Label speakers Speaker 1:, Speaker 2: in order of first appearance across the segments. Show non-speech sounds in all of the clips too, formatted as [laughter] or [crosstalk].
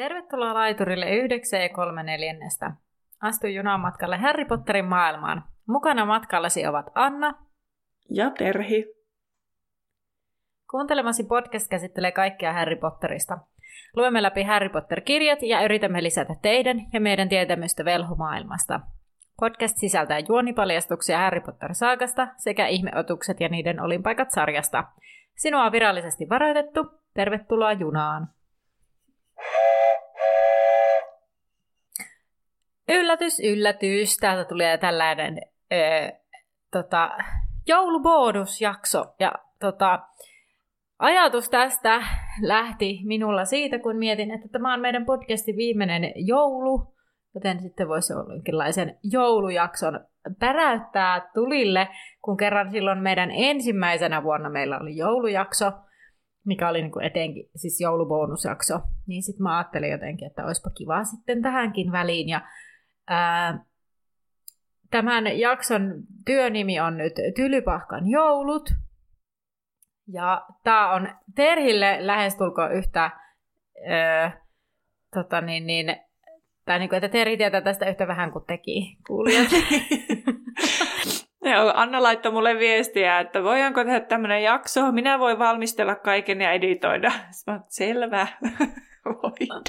Speaker 1: Tervetuloa laiturille 9 ja 3 neljännestä. Astu junaan matkalle Harry Potterin maailmaan. Mukana matkallasi ovat Anna
Speaker 2: ja Terhi.
Speaker 1: Kuuntelemasi podcast käsittelee kaikkea Harry Potterista. Luemme läpi Harry Potter-kirjat ja yritämme lisätä teidän ja meidän tietämystä velhomaailmasta. Podcast sisältää juonipaljastuksia Harry Potter-saakasta sekä ihmeotukset ja niiden olinpaikat sarjasta. Sinua on virallisesti varoitettu. Tervetuloa junaan! Yllätys, yllätys. Täältä tulee tällainen öö, tota, joulubonusjakso. Ja tota, ajatus tästä lähti minulla siitä, kun mietin, että tämä on meidän podcastin viimeinen joulu. Joten sitten voisi olla jonkinlaisen joulujakson päräyttää tulille, kun kerran silloin meidän ensimmäisenä vuonna meillä oli joulujakso, mikä oli niin kuin etenkin siis joulubonusjakso. Niin sitten mä ajattelin jotenkin, että olisipa kiva sitten tähänkin väliin. Ja tämän jakson työnimi on nyt Tylypahkan joulut. Ja tämä on Terhille lähestulkoon yhtä, öö, tota niin, niin, tai niin kuin, että Terhi tietää tästä yhtä vähän kuin teki kuulijat. [laughs]
Speaker 2: Joo, Anna laittoi mulle viestiä, että voidaanko tehdä tämmöinen jakso, minä voin valmistella kaiken ja editoida. [laughs] Mä, selvä, [laughs] voidaan.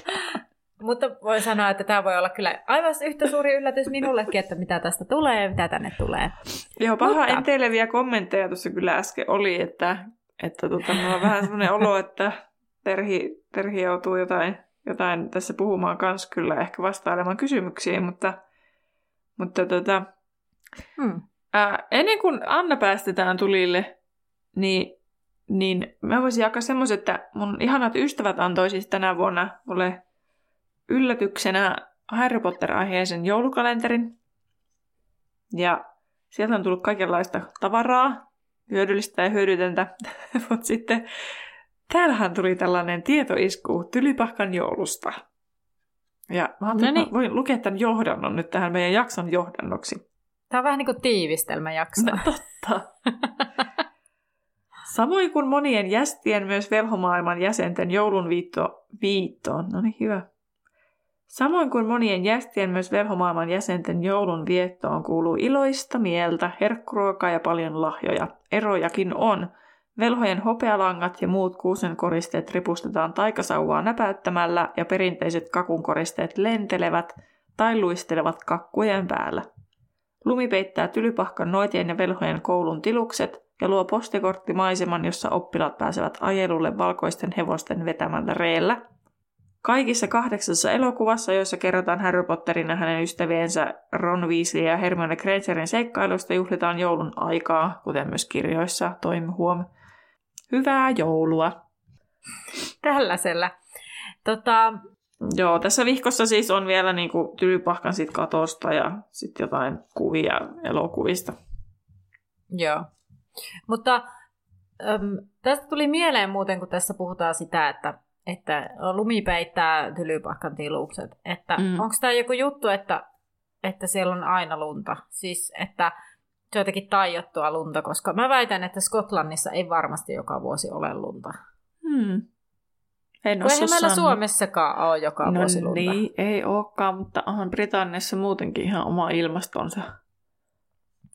Speaker 1: Mutta voi sanoa, että tämä voi olla kyllä aivan yhtä suuri yllätys minullekin, että mitä tästä tulee ja mitä tänne tulee.
Speaker 2: Joo, paha Mutta... enteileviä kommentteja tuossa kyllä äsken oli, että, että tota, mulla on vähän sellainen olo, että Terhi, Terhi joutuu jotain, jotain tässä puhumaan kanssa kyllä, ehkä vastailemaan kysymyksiin, mutta, mutta tota, hmm. ää, ennen kuin Anna päästetään tulille, niin, niin mä voisin jakaa semmoisen, että mun ihanat ystävät antoi siis tänä vuonna mulle yllätyksenä Harry Potter-aiheisen joulukalenterin. Ja sieltä on tullut kaikenlaista tavaraa, hyödyllistä ja hyödytöntä. [laughs] Mutta sitten täällähän tuli tällainen tietoisku Tylypahkan joulusta. Ja mä, no niin. voin lukea tämän johdannon nyt tähän meidän jakson johdannoksi.
Speaker 1: Tämä on vähän niin kuin tiivistelmäjakso.
Speaker 2: No, totta. [laughs] Samoin kuin monien jästien, myös velhomaailman jäsenten joulun viitto, viittoon. No niin, hyvä. Samoin kuin monien jästien myös velhomaailman jäsenten joulun viettoon kuuluu iloista mieltä, herkkuruokaa ja paljon lahjoja. Erojakin on. Velhojen hopealangat ja muut kuusen koristeet ripustetaan taikasauvaa näpäyttämällä ja perinteiset kakun koristeet lentelevät tai luistelevat kakkujen päällä. Lumi peittää tylypahkan noitien ja velhojen koulun tilukset ja luo postikorttimaiseman, jossa oppilaat pääsevät ajelulle valkoisten hevosten vetämällä reellä – Kaikissa kahdeksassa elokuvassa, joissa kerrotaan Harry Potterin ja hänen ystäviensä Ron Weasley ja Hermione Grangerin seikkailusta, juhlitaan joulun aikaa, kuten myös kirjoissa toimme huom. Hyvää joulua!
Speaker 1: Tällaisella. Tota...
Speaker 2: Joo, tässä vihkossa siis on vielä niinku tylypahkan sit katosta ja sitten jotain kuvia elokuvista.
Speaker 1: Joo. Mutta äm, tästä tuli mieleen muuten, kun tässä puhutaan sitä, että että lumi peittää tylypahkan tilukset. Että mm. onko tämä joku juttu, että, että siellä on aina lunta? Siis, että se on jotenkin tajottua lunta, koska mä väitän, että Skotlannissa ei varmasti joka vuosi ole lunta.
Speaker 2: Hmm.
Speaker 1: En eihän meillä Suomessakaan ole joka
Speaker 2: no
Speaker 1: vuosi lunta.
Speaker 2: niin, ei olekaan, mutta onhan Britanniassa muutenkin ihan oma ilmastonsa.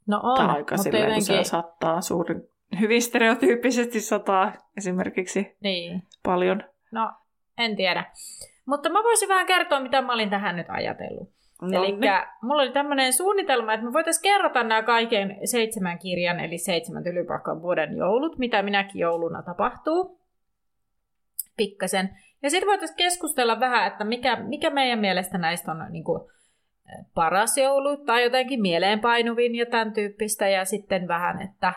Speaker 1: No on,
Speaker 2: Tämä aika mutta silleen, jotenkin... se sattaa suurin, hyvin stereotyyppisesti sataa esimerkiksi
Speaker 1: niin.
Speaker 2: paljon.
Speaker 1: No, en tiedä. Mutta mä voisin vähän kertoa, mitä mä olin tähän nyt ajatellut. No, eli mulla oli tämmöinen suunnitelma, että me voitaisiin kerrata nämä kaiken seitsemän kirjan, eli seitsemän tylypahkan vuoden joulut, mitä minäkin jouluna tapahtuu. Pikkasen. Ja sitten voitaisiin keskustella vähän, että mikä, mikä meidän mielestä näistä on niin kuin, paras joulu tai jotenkin mieleenpainuvin ja tämän tyyppistä. Ja sitten vähän, että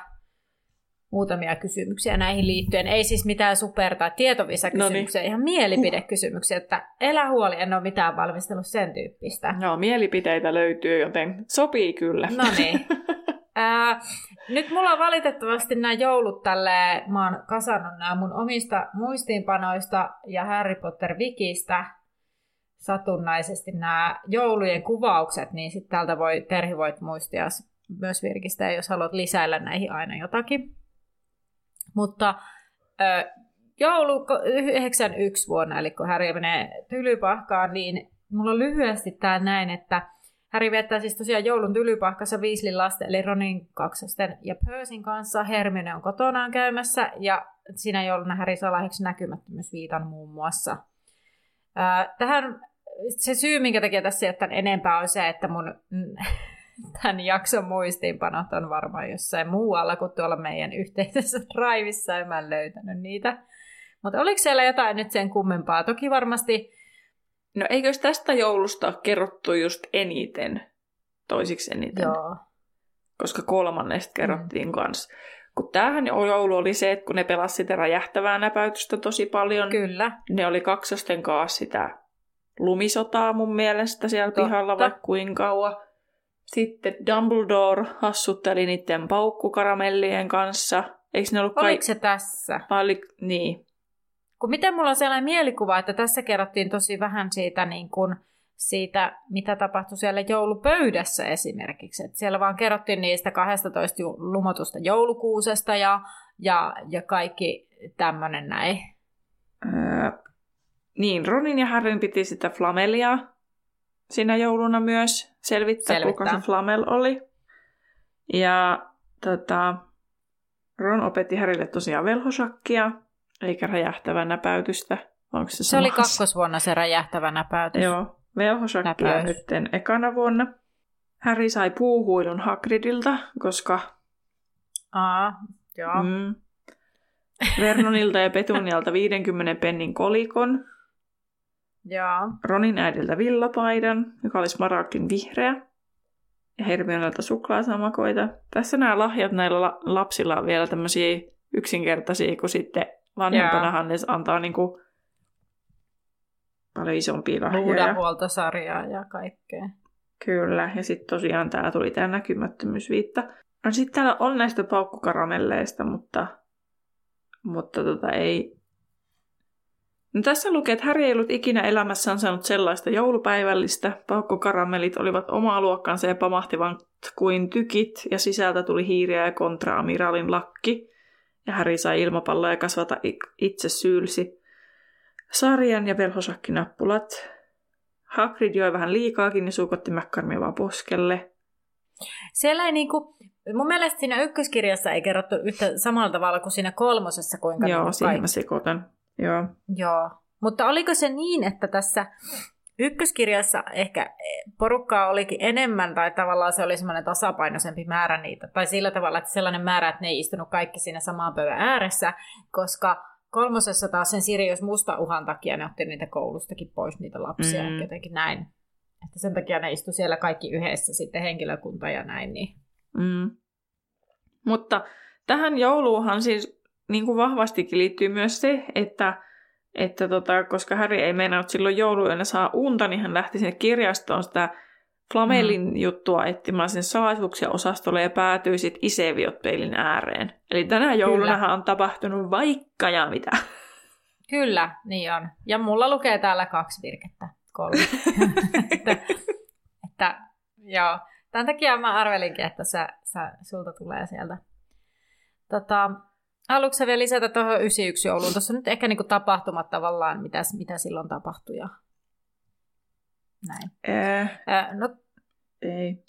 Speaker 1: muutamia kysymyksiä näihin liittyen. Ei siis mitään super- tai tietovisakysymyksiä, no niin. ihan mielipidekysymyksiä, että elä huoli, en ole mitään valmistellut sen tyyppistä.
Speaker 2: Joo, mielipiteitä löytyy, joten sopii kyllä.
Speaker 1: No niin. [laughs] Ää, nyt mulla on valitettavasti nämä joulut tälle, mä oon kasannut nämä mun omista muistiinpanoista ja Harry Potter Wikistä satunnaisesti nämä joulujen kuvaukset, niin sitten täältä voi, Terhi voit muistia myös virkistää, jos haluat lisäillä näihin aina jotakin. Mutta ö, joulu 91 vuonna, eli kun Harry menee tylypahkaan, niin mulla on lyhyesti tämä näin, että Harry viettää siis tosiaan joulun tylypahkassa Weasley lasten, eli Ronin kaksosten ja Persin kanssa. Hermione on kotonaan käymässä, ja siinä jouluna Harry saa lahjaksi näkymättömyysviitan muun muassa. Ää, tähän se syy, minkä takia tässä ole enempää, on se, että mun tämän jakson muistiinpanot on varmaan jossain muualla kuin tuolla meidän yhteisessä raivissa, en mä löytänyt niitä. Mutta oliko siellä jotain nyt sen kummempaa? Toki varmasti...
Speaker 2: No eikö tästä joulusta kerrottu just eniten, toisiksi eniten?
Speaker 1: Joo.
Speaker 2: Koska kolmannesta kerrottiin mm. kanssa. Kun tämähän joulu oli se, että kun ne pelasivat sitä räjähtävää näpäytystä tosi paljon.
Speaker 1: Kyllä.
Speaker 2: Ne oli kaksosten kanssa sitä lumisotaa mun mielestä siellä Totta. pihalla vaikka kuinka kauan. Sitten Dumbledore hassutteli niiden paukkukaramellien kanssa. Eikö ne ollut
Speaker 1: kai... Oliko se tässä?
Speaker 2: Oli... Niin.
Speaker 1: Kun miten mulla on sellainen mielikuva, että tässä kerrottiin tosi vähän siitä, niin kun, siitä mitä tapahtui siellä joulupöydässä esimerkiksi. Et siellä vaan kerrottiin niistä 12 lumotusta joulukuusesta ja, ja, ja kaikki tämmöinen näin.
Speaker 2: Öö, niin, Ronin ja Harryn piti sitä flamelia siinä jouluna myös selvittää, selvittää. kuka se flamel oli. Ja tota, Ron opetti Harrylle tosiaan velhosakkia, eikä räjähtävää näpäytystä. Onko se,
Speaker 1: se oli kakkosvuonna se räjähtävä näpäytys.
Speaker 2: Joo, velhosakkia nyt ekana vuonna. Harry sai puuhuilun Hagridilta, koska...
Speaker 1: Aa, joo. Mm,
Speaker 2: Vernonilta ja Petunialta 50 pennin kolikon,
Speaker 1: Jaa.
Speaker 2: Ronin äidiltä villapaidan, joka olisi Marakin vihreä. Ja Hermionelta suklaasamakoita. Tässä nämä lahjat näillä la- lapsilla on vielä tämmöisiä yksinkertaisia, kun sitten vanhempanahan ne antaa niinku paljon isompia lahjoja.
Speaker 1: Huudahuoltosarjaa ja kaikkea.
Speaker 2: Kyllä, ja sitten tosiaan täällä tuli tämä näkymättömyysviitta. No sitten täällä on näistä paukkukaramelleista, mutta, mutta tota ei, No tässä lukee, että Harry ei ollut ikinä elämässään saanut sellaista joulupäivällistä. Paukkokaramellit olivat omaa luokkansa ja pamahtivat kuin tykit, ja sisältä tuli hiiriä ja kontra-amiraalin lakki. Ja Harry sai ilmapalloja kasvata itse syylsi. Sarjan ja velhosakkinappulat. Hagrid joi vähän liikaakin ja suukotti McCormia vaan poskelle.
Speaker 1: Siellä ei niinku, mun mielestä siinä ykköskirjassa ei kerrottu yhtä samalla tavalla kuin siinä kolmosessa, kuinka
Speaker 2: Joo, niinku siihen mä sekoitan. Joo.
Speaker 1: Joo. Mutta oliko se niin, että tässä ykköskirjassa ehkä porukkaa olikin enemmän, tai tavallaan se oli semmoinen tasapainoisempi määrä niitä, tai sillä tavalla, että sellainen määrä, että ne ei istunut kaikki siinä samaan pöydän ääressä, koska kolmosessa taas sen Sirius musta uhan takia ne otti niitä koulustakin pois niitä lapsia, mm. jotenkin näin. Että sen takia ne istu siellä kaikki yhdessä sitten henkilökunta ja näin. Niin.
Speaker 2: Mm. Mutta tähän jouluuhan siis niin kuin vahvastikin liittyy myös se, että, että tota, koska Harry ei meinannut silloin jouluyönä saa unta, niin hän lähti sinne kirjastoon sitä Flamellin mm. juttua etsimään sen salaisuuksia osastolle ja päätyi sitten Iseviot-peilin ääreen. Eli tänä jouluna on tapahtunut vaikka ja mitä. [laughs]
Speaker 1: Kyllä, niin on. Ja mulla lukee täällä kaksi virkettä. Kolme. [laughs] että, että, joo. Tämän takia mä arvelinkin, että sä, sä, sulta tulee sieltä. Tota, Haluatko vielä lisätä tuohon 91 jouluun? Tuossa nyt ehkä niinku tapahtumat tavallaan, mitä, mitä silloin tapahtui. Ja... Näin.
Speaker 2: Äh,
Speaker 1: äh, no,
Speaker 2: ei.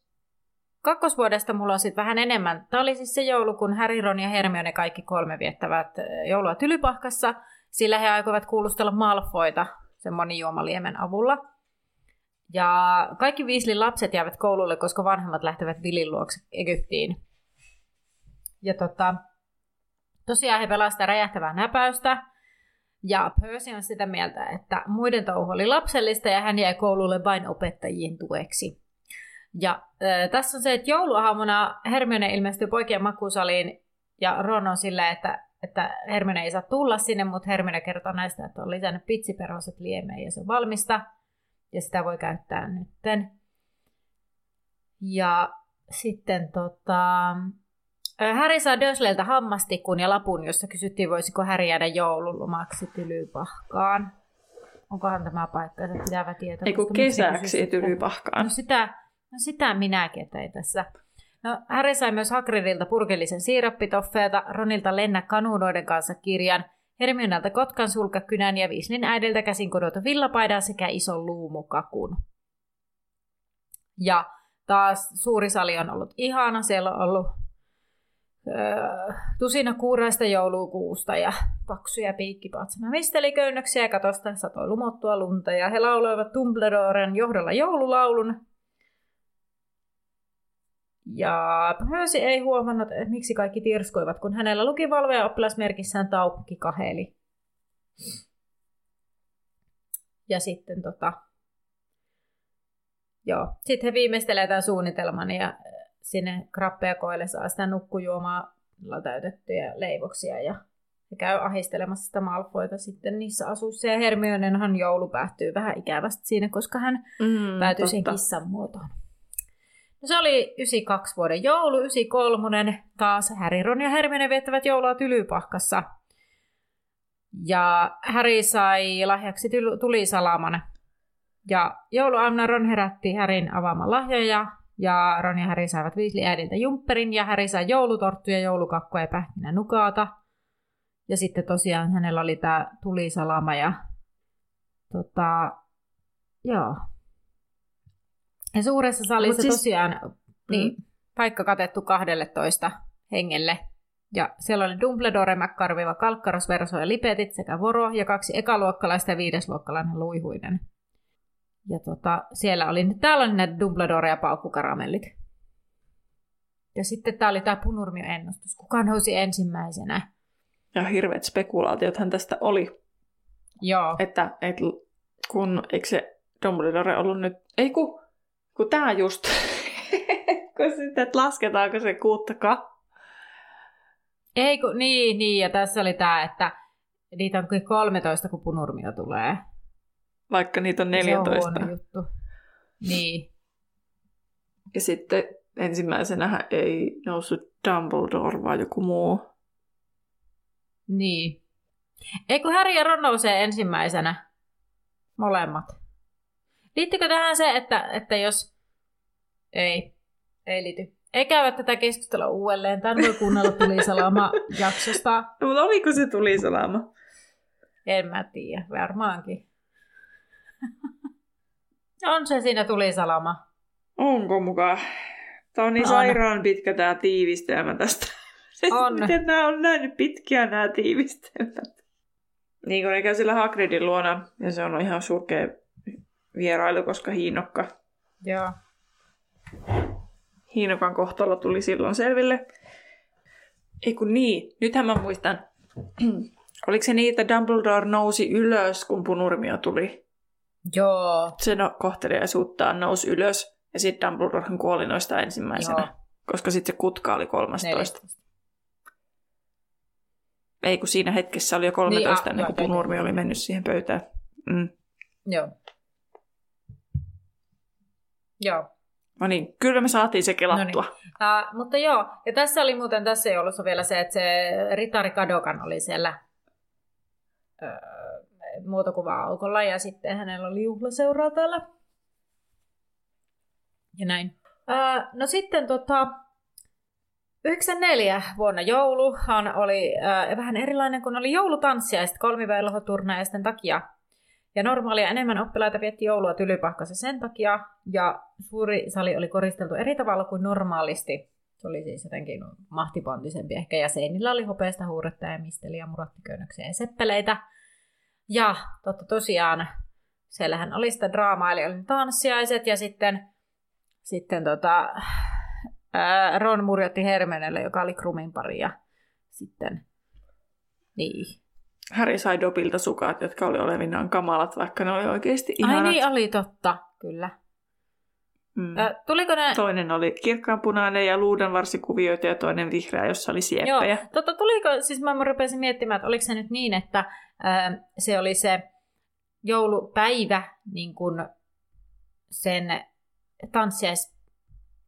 Speaker 1: Kakkosvuodesta mulla on sitten vähän enemmän. Tämä oli siis se joulu, kun Harry, Ron ja Hermione kaikki kolme viettävät joulua Tylypahkassa, sillä he aikoivat kuulustella Malfoita sen monijuomaliemen avulla. Ja kaikki Weasleyn lapset jäävät koululle, koska vanhemmat lähtevät Villin luokse Egyptiin. Ja tota, Tosiaan he pelasivat räjähtävää näpäystä, ja Percy on sitä mieltä, että muiden touhu oli lapsellista ja hän jäi koululle vain opettajien tueksi. Ja äh, tässä on se, että jouluaamuna Hermione ilmestyy poikien makuusaliin ja Ron on silleen, että, että Hermione ei saa tulla sinne, mutta Hermione kertoo näistä, että on lisännyt pitsiperhoset liemeen ja se on valmista ja sitä voi käyttää nytten. Ja sitten tota, Häri saa Dösleiltä hammastikun ja lapun, jossa kysyttiin, voisiko Häri jäädä joululomaksi Tylypahkaan. Onkohan tämä paikka, että pitävä tieto?
Speaker 2: Ei kun kesäksi Tylypahkaan.
Speaker 1: No sitä, no sitä minäkin, että ei tässä. No, Häri sai myös Hagridilta purkillisen siirappitoffeeta, Ronilta Lennä kanuunoiden kanssa kirjan, Hermionelta kotkan sulkakynän ja Viislin äidiltä käsin kudottu villapaidan sekä ison luumukakun. Ja taas suuri sali on ollut ihana, siellä on ollut öö, tusina kuuraista joulukuusta ja paksuja piikkipatsamistelikönnöksiä ja katosta satoi lumottua lunta ja he lauloivat Dumbledoren johdolla joululaulun. Ja Percy ei huomannut, että miksi kaikki tirskoivat, kun hänellä luki valvoja oppilasmerkissään taupki kaheli. Ja sitten tota, joo, sitten he viimeistelee tämän suunnitelman ja sinne krappeakoille saa sitä nukkujuomaa täytettyjä leivoksia ja ja käy ahistelemassa sitä Malfoita sitten niissä asuissa. Ja Hermionenhan joulu päättyy vähän ikävästi siinä, koska hän mm, päätyy siihen kissan muotoon. No se oli 92 vuoden joulu, 93 taas Harry, Ron ja Hermione viettävät joulua Tylypahkassa. Ja Harry sai lahjaksi tulisalaman. Ja jouluaamuna Ron herätti Härin avaamaan lahjoja, ja Ron ja Harry saivat Weasley äidiltä jumpperin, ja Harry sai joulutorttuja, joulukakkoja ja pähkinä nukaata. Ja sitten tosiaan hänellä oli tämä tulisalama ja tota, joo. Ja suuressa salissa siis... tosiaan niin, mm. paikka katettu 12 hengelle. Ja siellä oli Dumbledore, McCarviva, Kalkkaros, Verso ja Lipetit sekä Voro ja kaksi ekaluokkalaista ja viidesluokkalainen luihuinen. Ja tota, siellä oli, täällä oli näitä Dumbledore ja paukkukaramellit. Ja sitten tää oli tämä punurmio-ennustus. Kuka nousi ensimmäisenä?
Speaker 2: ja hirveät spekulaatiothan tästä oli.
Speaker 1: Joo.
Speaker 2: Että et, kun, eikö se Dumbledore ollut nyt, ei kun, kun tää just, [laughs] kun sitten, että lasketaanko se kuuttaka.
Speaker 1: Ei kun, niin, niin, ja tässä oli tää, että niitä on kyllä 13, kun punurmio tulee.
Speaker 2: Vaikka niitä on 14.
Speaker 1: Se on juttu. Niin.
Speaker 2: Ja sitten ensimmäisenä ei noussut Dumbledore, vaan joku muu.
Speaker 1: Niin. Eikö Harry ja Ron nousee ensimmäisenä? Molemmat. Liittyykö tähän se, että, että jos... Ei, ei liity. Ei käydä tätä keskustelua uudelleen. Tän voi kuunnella tulisalama [laughs] jaksosta.
Speaker 2: No, mutta oliko se tulisalama?
Speaker 1: En mä tiedä, varmaankin. [laughs] on se siinä tulisalama.
Speaker 2: Onko mukaan? Tämä on niin on. sairaan pitkä tämä tiivistelmä tästä. [laughs] On. Miten nämä on näin pitkiä nämä tiivistelmät? Niin kun ne käy sillä Hagridin luona, ja se on ihan surkea vierailu, koska hiinokka.
Speaker 1: Joo.
Speaker 2: Hiinokan kohtalo tuli silloin selville. Ei kun niin, nythän mä muistan. [clears throat] Oliko se niin, että Dumbledore nousi ylös, kun punurmio tuli?
Speaker 1: Joo.
Speaker 2: Se no, kohteliaisuuttaan nousi ylös, ja sitten Dumbledore kuoli noista ensimmäisenä. Joo. Koska sitten se kutka oli 13. 14. Ei kun siinä hetkessä oli jo 13 niin, ennen kuin punurmi oli mennyt siihen pöytään. Mm.
Speaker 1: Joo. Joo.
Speaker 2: No niin, kyllä me saatiin se kelattua. No niin.
Speaker 1: uh, mutta joo, ja tässä oli muuten tässä joulussa vielä se, että se Ritari Kadokan oli siellä uh, muotokuva-aukolla ja sitten hänellä oli juhlaseuraa täällä. Ja näin. Uh, no sitten tota, 94 vuonna jouluhan oli äh, vähän erilainen, kun oli joulutanssiaiset kolmivelhoturnaisten takia. Ja normaalia enemmän oppilaita vietti joulua Tylypahkassa sen takia, ja suuri sali oli koristeltu eri tavalla kuin normaalisti. Se oli siis jotenkin mahtipontisempi ehkä, ja seinillä oli hopeasta huuretta ja misteliä, murattiköynnöksiä ja seppeleitä. Ja totta tosiaan, siellähän oli sitä draamaa, eli oli tanssiaiset, ja sitten, sitten tota, Ron murjotti Hermenelle, joka oli Krumin pari, ja sitten, niin.
Speaker 2: Harry sai Dopilta sukat, jotka oli olevinaan kamalat, vaikka ne oli oikeasti ihanat.
Speaker 1: Ai niin, oli totta, kyllä. Mm. Ö, tuliko ne...
Speaker 2: Toinen oli kirkkaanpunainen ja luudanvarsikuvioita ja toinen vihreä, jossa oli sieppejä.
Speaker 1: Joo, totta, tuliko, siis mä rupesin miettimään, että oliko se nyt niin, että ö, se oli se joulupäivä niin kuin sen tanssiais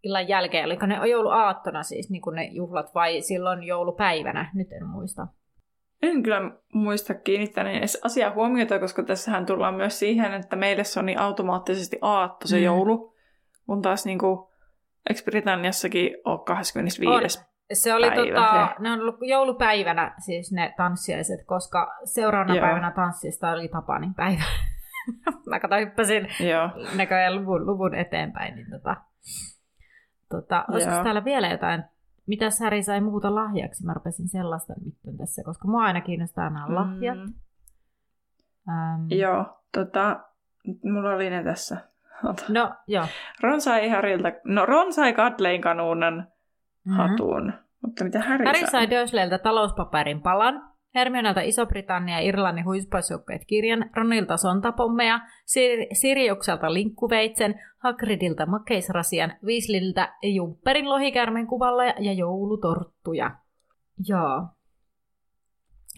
Speaker 1: illan jälkeen, oliko ne jouluaattona siis niin kuin ne juhlat vai silloin joulupäivänä, nyt en muista.
Speaker 2: En kyllä muista kiinnittäneen edes asiaa huomiota, koska tässähän tullaan myös siihen, että meille se on niin automaattisesti aatto se mm. joulu, kun taas niin kuin, eikö Britanniassakin ole 25. On.
Speaker 1: se oli
Speaker 2: päivä
Speaker 1: tota,
Speaker 2: se.
Speaker 1: ne on ollut joulupäivänä siis ne tanssiaiset, koska seuraavana
Speaker 2: Joo.
Speaker 1: päivänä tanssista oli Tapanin päivä. [laughs] Mä kato hyppäsin
Speaker 2: Joo.
Speaker 1: näköjään luvun, luvun eteenpäin. Niin tota, tota, olisiko
Speaker 2: Joo.
Speaker 1: täällä vielä jotain, mitä Säri sai muuta lahjaksi? Mä rupesin sellaista nyt tässä, koska mua aina kiinnostaa nämä lahjat.
Speaker 2: Mm,
Speaker 1: Ähm,
Speaker 2: joo, tota, mulla oli ne tässä. Ota.
Speaker 1: No, joo.
Speaker 2: Ron sai Harilta, no Ron sai Katlein kanuunan
Speaker 1: Mhm.
Speaker 2: hatun, mutta mitä Harry,
Speaker 1: Harry sai Dursleyltä talouspaperin palan, Hermionelta Iso-Britannia ja Irlannin huispausjoukkueet kirjan, Ronilta sontapommeja, Sir- Siriukselta linkkuveitsen, Hagridilta makeisrasian, Weasleyltä jumpperin lohikärmen kuvalla ja, ja joulutorttuja. Joo.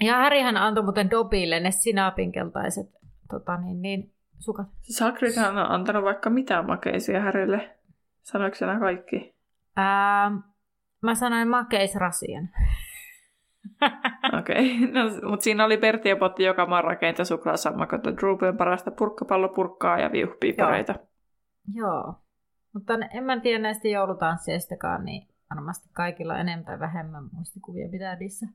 Speaker 1: Ja Harryhän antoi muuten Dobille ne sinapinkeltaiset tota niin, niin, sukat.
Speaker 2: Hagrid on antanut vaikka mitään makeisia Harrylle. Sanoiko se nämä kaikki?
Speaker 1: Ää, mä sanoin makeisrasian. [laughs]
Speaker 2: Okei, okay. no, mutta siinä oli Bertti ja Potti joka maan rakeita suklaasammakota, Droopen parasta purkkapallopurkkaa ja viuhpiipareita.
Speaker 1: Joo. Mutta ne- en mä tiedä näistä joulutansseistakaan, niin varmasti kaikilla enemmän tai vähemmän muistikuvia pitää niissä.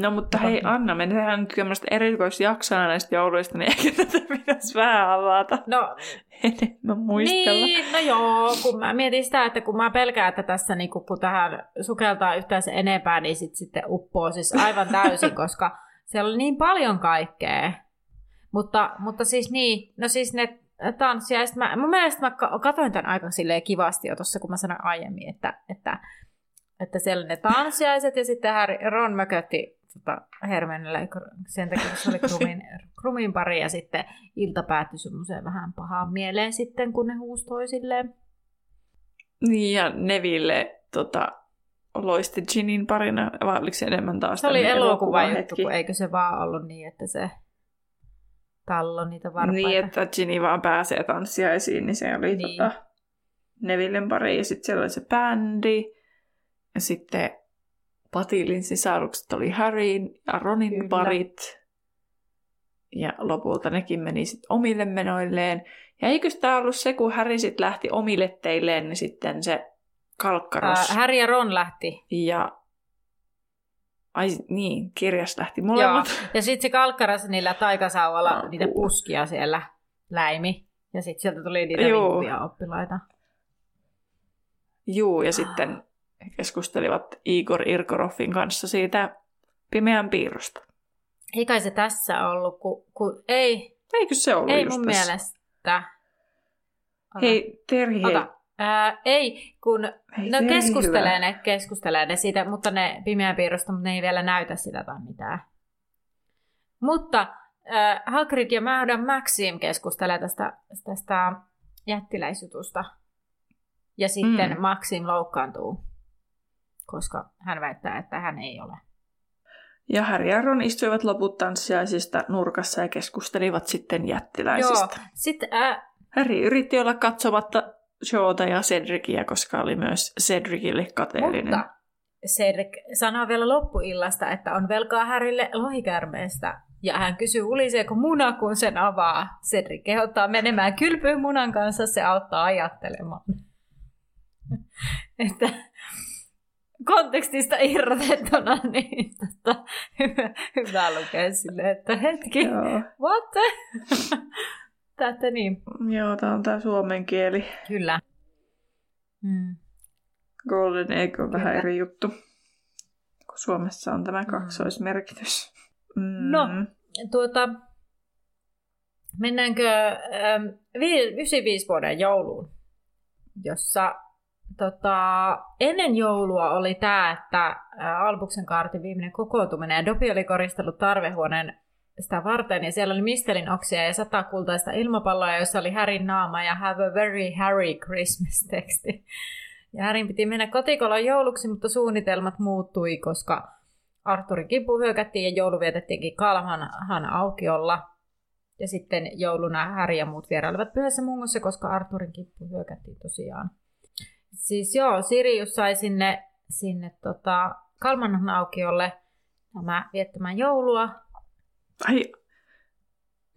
Speaker 2: No mutta hei Anna, me tehdään nyt tämmöistä erikoisjaksoa näistä jouluista, niin ehkä tätä pitäisi vähän avata
Speaker 1: No,
Speaker 2: enemmän muistella.
Speaker 1: niin, no joo, kun mä mietin sitä, että kun mä pelkään, että tässä niin kun, kun tähän sukeltaa yhtään se enempää, niin sit sitten uppoo siis aivan täysin, [laughs] koska siellä oli niin paljon kaikkea. Mutta, mutta siis niin, no siis ne tanssiaiset, mä, mun mielestä mä ka- katoin tämän aika silleen kivasti jo tuossa, kun mä sanoin aiemmin, että, että, että siellä ne tanssiaiset ja sitten Harry, Ron mökötti tota, Hermionelle sen takia, se oli [laughs] krumin, krumin pari ja sitten ilta päättyi semmoiseen vähän pahaan mieleen sitten, kun ne huusi toisilleen.
Speaker 2: Niin ja Neville tota, loisti Ginin parina, vai oliko se enemmän taas
Speaker 1: Se oli elokuva juttu, kun eikö se vaan ollut niin, että se tallo niitä varpaita.
Speaker 2: Niin, että Ginny vaan pääsee tanssiaisiin, niin se oli
Speaker 1: niin.
Speaker 2: tota, Nevillen pari. Ja sitten siellä oli se bändi. Sitten Patilin sisarukset oli Harryn ja Ronin
Speaker 1: Kyllä.
Speaker 2: Parit. Ja lopulta nekin meni sitten omille menoilleen. Ja eikö tämä ollut se, kun Harry sitten lähti omille teilleen, niin sitten se kalkkaros.
Speaker 1: Ää, Harry ja Ron lähti.
Speaker 2: Ja ai niin, kirjas lähti
Speaker 1: Joo.
Speaker 2: molemmat.
Speaker 1: Ja sitten se kalkkaras niillä taikasauvalla
Speaker 2: Apua.
Speaker 1: niitä puskia siellä läimi. Ja sitten sieltä tuli niitä
Speaker 2: Joo.
Speaker 1: oppilaita.
Speaker 2: Juu, ja sitten he keskustelivat Igor Irkoroffin kanssa siitä pimeän piirrosta.
Speaker 1: Ei kai se tässä ollut, kun, kun ei,
Speaker 2: Eikö se ollut
Speaker 1: ei mun
Speaker 2: tässä?
Speaker 1: mielestä. Ota,
Speaker 2: Hei, Terhi, hei.
Speaker 1: ota. Ää, ei, kun
Speaker 2: hei
Speaker 1: No keskustelee
Speaker 2: hyvä.
Speaker 1: ne, keskustelee ne siitä, mutta ne pimeän piirrosta, mutta ne ei vielä näytä sitä tai mitään. Mutta äh, Hagrid ja Madame Maxim keskustelee tästä, tästä jättiläisjutusta. Ja sitten
Speaker 2: mm.
Speaker 1: Maxim loukkaantuu, koska hän väittää, että hän ei ole.
Speaker 2: Ja Harry ja Ron istuivat loput tanssiaisista nurkassa ja keskustelivat sitten jättiläisistä.
Speaker 1: Joo, sitten äh,
Speaker 2: Harry yritti olla katsomatta Showta ja Cedricia, koska oli myös Cedricille kateellinen.
Speaker 1: mutta Cedric sanoo vielä loppuillasta, että on velkaa Härille lohikärmeestä. Ja hän kysyy, uliseeko muna, kun sen avaa. Cedric kehottaa menemään kylpyyn munan kanssa, se auttaa ajattelemaan. [laughs] että kontekstista irrotettuna, [laughs] niin tota, hyvä, hyvä lukea silleen, että hetki,
Speaker 2: Joo,
Speaker 1: what? [laughs] Tätä niin.
Speaker 2: Joo tämä on tämä suomen kieli.
Speaker 1: Kyllä. Mm.
Speaker 2: Golden Egg on vähän
Speaker 1: Kyllä.
Speaker 2: eri juttu, kun Suomessa on tämä kaksoismerkitys. Mm.
Speaker 1: No. Tuota, mennäänkö ähm, vi- 95 vuoden jouluun, jossa tota, ennen joulua oli tämä, että Albuksen kaartin viimeinen kokoontuminen ja Dopi oli koristellut tarvehuoneen sitä varten ja siellä oli mistelin oksia ja sata kultaista ilmapalloa, joissa oli Harryn naama ja Have a very Harry Christmas-teksti. Ja Harryn piti mennä kotikolon jouluksi, mutta suunnitelmat muuttui, koska Arturin kimppu hyökättiin ja joulu vietettiinkin Kalmanhan aukiolla. Ja sitten jouluna Häri ja muut vierailivat pyhässä mungossa, koska Arturin kimppu hyökättiin tosiaan. Siis joo, Sirius sai sinne, sinne tota Kalmanhan aukiolle nämä viettämään joulua.
Speaker 2: Ai,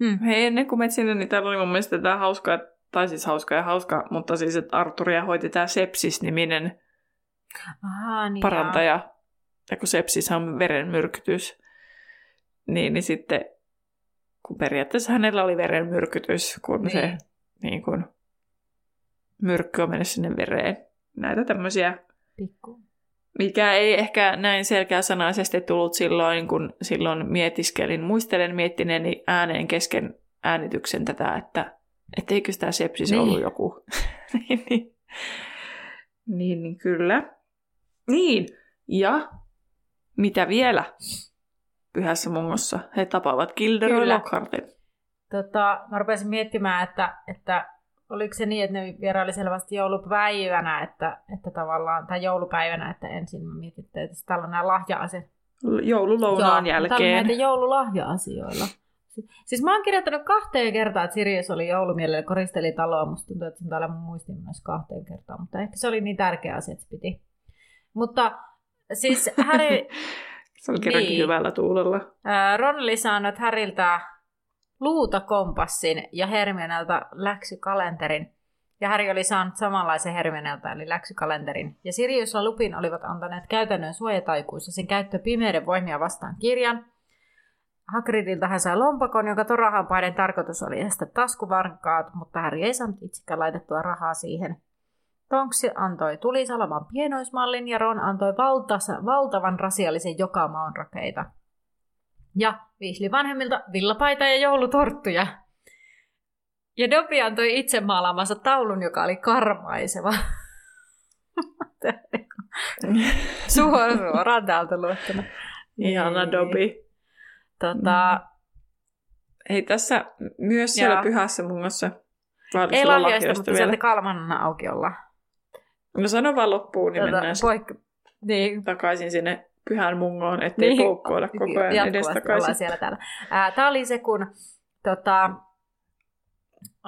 Speaker 1: Hmm.
Speaker 2: hei, ennen kuin menet sinne, niin täällä oli mun mielestä tämä hauska, tai siis hauska ja hauska, mutta siis, että Arturia hoiti tämä Sepsis-niminen
Speaker 1: Aha, niin
Speaker 2: parantaja, ja kun sepsis on verenmyrkytys, niin, niin sitten kun periaatteessa hänellä oli verenmyrkytys, kun niin. se niin kun, myrkky on mennyt sinne vereen. Näitä tämmöisiä,
Speaker 1: Pikku.
Speaker 2: mikä ei ehkä näin selkeäsanaisesti tullut silloin, kun silloin mietiskelin, muistelen miettineeni ääneen kesken äänityksen tätä, että etteikö tämä sepsis niin. ollut joku. [laughs] niin, niin. niin, niin kyllä. Niin, ja mitä vielä pyhässä mungossa? He tapaavat Gilderoy Lockhartin.
Speaker 1: Tota, mä rupesin miettimään, että, että oliko se niin, että ne vieraili selvästi joulupäivänä, että, että tavallaan, tai joulupäivänä, että ensin mä mietin, että täällä on nämä lahja-asiat.
Speaker 2: Joululounaan
Speaker 1: Joo,
Speaker 2: jälkeen.
Speaker 1: Täällä on näitä joululahja-asioilla. Siis mä oon kirjoittanut kahteen kertaan, että Sirius oli joulumielellä koristeli taloa. Musta tuntuu, että se on täällä muistin myös kahteen kertaan. Mutta ehkä se oli niin tärkeä asia, että se piti. Mutta siis Harry... [laughs]
Speaker 2: se oli kerrankin
Speaker 1: Niin.
Speaker 2: hyvällä tuulella.
Speaker 1: Ron oli saanut Häriltä luutakompassin ja Hermionelta läksykalenterin. Ja Harry oli saanut samanlaisen Hermionelta, eli läksykalenterin. Ja Sirius ja Lupin olivat antaneet käytännön suojataikuissa sen käyttö pimeyden voimia vastaan kirjan. Hagridilta hän sai lompakon, jonka torahampaiden tarkoitus oli estää taskuvarkaat, mutta Harry ei saanut itsekään laitettua rahaa siihen. Tonks antoi tulisalaman pienoismallin ja Ron antoi valtavan rasiallisen jokamaon rakeita. Ja Weasley vanhemmilta villapaita ja joulutorttuja. Ja Dobby antoi itse maalaamansa taulun, joka oli karmaiseva. [laughs] Suoraan, suoraan täältä luettuna.
Speaker 2: Ihana
Speaker 1: Niin.
Speaker 2: Dobby.
Speaker 1: Tota,
Speaker 2: Hei, tässä myös siellä
Speaker 1: Joo.
Speaker 2: pyhässä mungossa. Vai oliko
Speaker 1: ei lahjoista mutta
Speaker 2: vielä?
Speaker 1: sieltä kalman aukiolla.
Speaker 2: No sano vaan loppuun, niin
Speaker 1: Tota,
Speaker 2: mennään
Speaker 1: poik- niin,
Speaker 2: takaisin sinne pyhän mungoon, ettei
Speaker 1: Niin.
Speaker 2: poukkoilla koko ajan edestakaisin.
Speaker 1: siellä täällä. Ää, Tämä oli se, kun tota,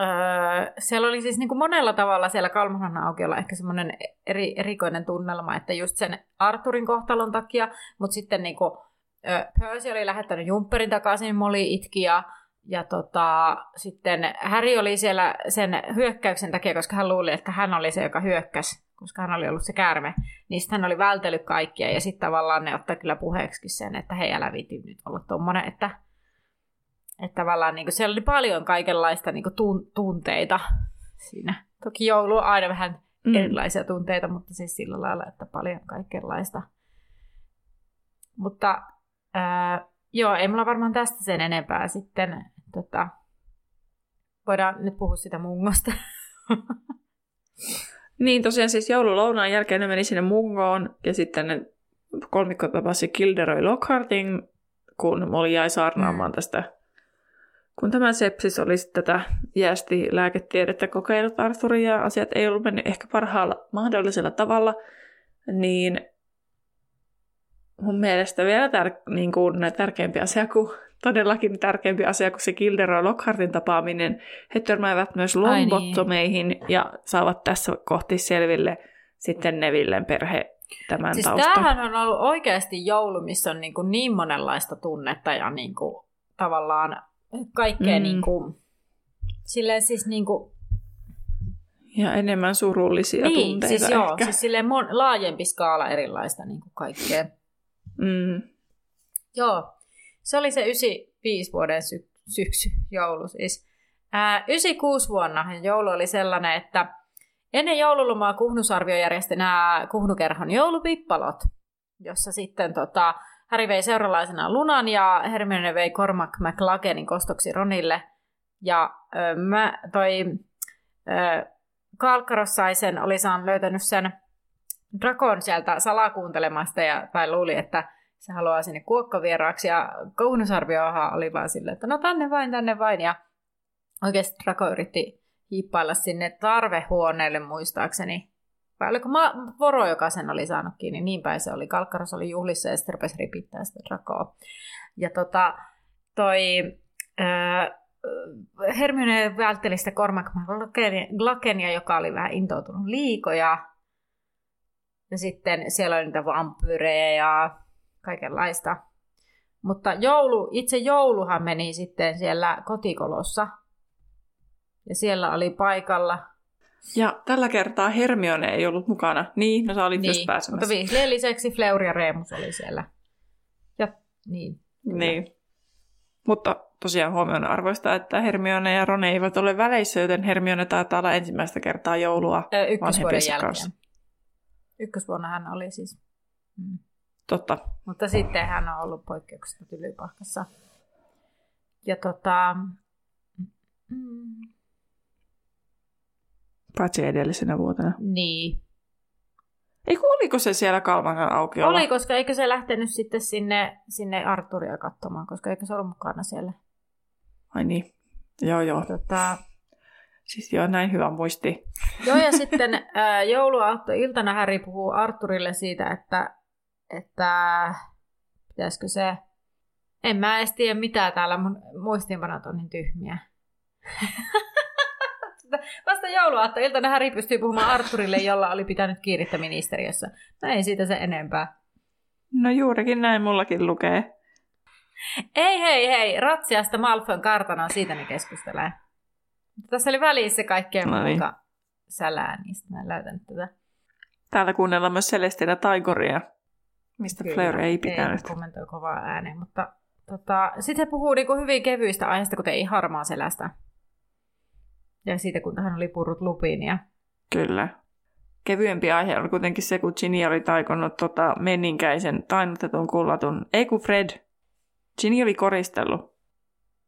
Speaker 1: öö, siellä oli siis niin kuin monella tavalla siellä Kalmanan aukiolla ehkä semmoinen eri, erikoinen tunnelma, että just sen Arturin kohtalon takia, mutta sitten niin kuin, Percy oli lähettänyt Jumperin takaisin, Molly itki ja, ja tota, sitten Harry oli siellä sen hyökkäyksen takia, koska hän luuli, että hän oli se, joka hyökkäsi, koska hän oli ollut se käärme, niin sitten hän oli vältellyt kaikkia ja sitten tavallaan ne ottaa kyllä puheeksi sen, että hei älä viiti nyt olla tommonen, että, että tavallaan niin siellä oli paljon kaikenlaista niin tun, tunteita siinä. Toki joulu on aina vähän
Speaker 2: Mm.
Speaker 1: erilaisia tunteita, mutta siis sillä lailla, että paljon kaikenlaista. Mutta ää, joo, ei mulla varmaan tästä sen enempää sitten. Tota, voidaan nyt puhua sitä mungosta. [laughs]
Speaker 2: Niin, tosiaan siis joululounaan jälkeen ne meni sinne mungoon ja sitten ne kolmikko tapasi Gilderoy Lockhartin, kun Molly jäi saarnaamaan
Speaker 1: Mm.
Speaker 2: tästä. Kun tämä sepsis oli tätä jäästi lääketiedettä kokeillut Arthurin ja asiat ei ollut mennyt ehkä parhaalla mahdollisella tavalla, niin mun mielestä vielä tär- niin kuin tärkeämpi asia kuin todellakin tärkeämpi asia kuin se Gilderoy Lockhartin tapaaminen. He törmäävät myös
Speaker 1: niin.
Speaker 2: longbottomeihin ja saavat tässä kohti selville sitten Nevillen perhe tämän
Speaker 1: Siis
Speaker 2: taustan.
Speaker 1: tämähän on ollut oikeasti joulu, missä on niin, kuin niin monenlaista tunnetta ja niin kuin, tavallaan kaikkea
Speaker 2: Mm.
Speaker 1: niin kuin, silleen siis niin kuin,
Speaker 2: Ja enemmän surullisia
Speaker 1: niin,
Speaker 2: tunteita
Speaker 1: siis joo,
Speaker 2: ehkä.
Speaker 1: siis silleen mon, laajempi skaala erilaista niin kuin kaikkea.
Speaker 2: Mm.
Speaker 1: Joo, se oli se 95 vuoden sy- syksy, joulu siis. Ää, 96 vuonna joulu oli sellainen, että ennen joululomaa Kuhnusarvio järjesti nämä Kuhnukerhon joulupippalot, jossa sitten tota, Harry vei seuralaisena Lunan ja Hermione vei Cormac McLagenin kostoksi Ronille. Ja ö, mä, toi ö, Kalkkarossaisen oli saan löytänyt sen Drakon sieltä salakuuntelemasta ja, tai luuli, että se haluaa sinne kuokkavieraaksi. Ja Kuhnusarviohan oli vaan silleen, että no tänne vain, tänne vain. Ja oikeasti Draco yritti hiippailla sinne tarvehuoneelle muistaakseni. Vai oliko ma- Voro, joka sen oli saanut kiinni, niin päin se oli. Kalkkaros oli juhlissa ja sitten rupesi ripittää sitä Dracoa. Ja tota, toi äh, Hermione vältteli sitä Cormac Glakenia, joka oli vähän intoutunut liikoja. Ja sitten siellä oli niitä vampyyrejä ja kaikenlaista. Mutta joulu, itse jouluhan meni sitten siellä kotikolossa. Ja siellä oli paikalla
Speaker 2: Ja tällä kertaa Hermione ei ollut mukana. Niin, no sä olit niin, just
Speaker 1: mutta
Speaker 2: pääsemässä.
Speaker 1: Weasleyn lisäksi Fleur ja Remus oli siellä. Ja niin.
Speaker 2: Niin. Mutta tosiaan huomioon arvoista, että Hermione ja Ron eivät ole väleissä, joten Hermione taitaa olla ensimmäistä kertaa joulua
Speaker 1: Ö, ykkösvuoden jälkeen.
Speaker 2: kanssa.
Speaker 1: Ykkösvuonna hän oli siis. Mm.
Speaker 2: Totta.
Speaker 1: Mutta sitten hän on ollut poikkeuksesta tylypahkassa. Ja tota... Mm,
Speaker 2: Paitsi edellisenä vuotena.
Speaker 1: niin.
Speaker 2: Ei kun oliko se siellä Kalmangan aukiolla?
Speaker 1: Oli, koska eikö se lähtenyt sitten sinne, sinne Arturia katsomaan, koska eikö se ollut mukana siellä.
Speaker 2: Ai niin. Joo, joo.
Speaker 1: Tota,
Speaker 2: Siis joo, näin hyvä muisti.
Speaker 1: Joo, ja sitten ää, jouluaattoiltana Häri puhuu Arturille siitä, että, että pitäisikö se... En mä edes tiedä mitään täällä, mun muistiinpanot on niin tyhmiä. [laughs] Vasta jouluaattoiltana Häri pystyy puhumaan Arturille, jolla oli pitänyt kiirettä ministeriössä. No ei siitä se enempää.
Speaker 2: No juurikin näin mullakin lukee.
Speaker 1: Ei hei hei, Ratsiasta Malfoyn kartanoa, siitä ne keskustelee. Tässä oli välissä kaikkea
Speaker 2: No niin.
Speaker 1: muuta sälää, niistä mä en löytänyt tätä.
Speaker 2: Täällä kuunnellaan myös Celestina Taigoria, mistä
Speaker 1: Kyllä,
Speaker 2: Fleur ei pitänyt.
Speaker 1: Ei kommentoi kovaa ääneen, mutta tota, sitten se puhuu niinku hyvin kevyistä aiheista, kuten ei harmaa selästä. Ja siitä, kun hän oli purrut lupiinia.
Speaker 2: Kyllä. Kevyempi aihe oli kuitenkin se, kun Ginny oli taikonnut tota menninkäisen tainnutetun kullatun. Ei kun Fred. Ginny oli koristellut.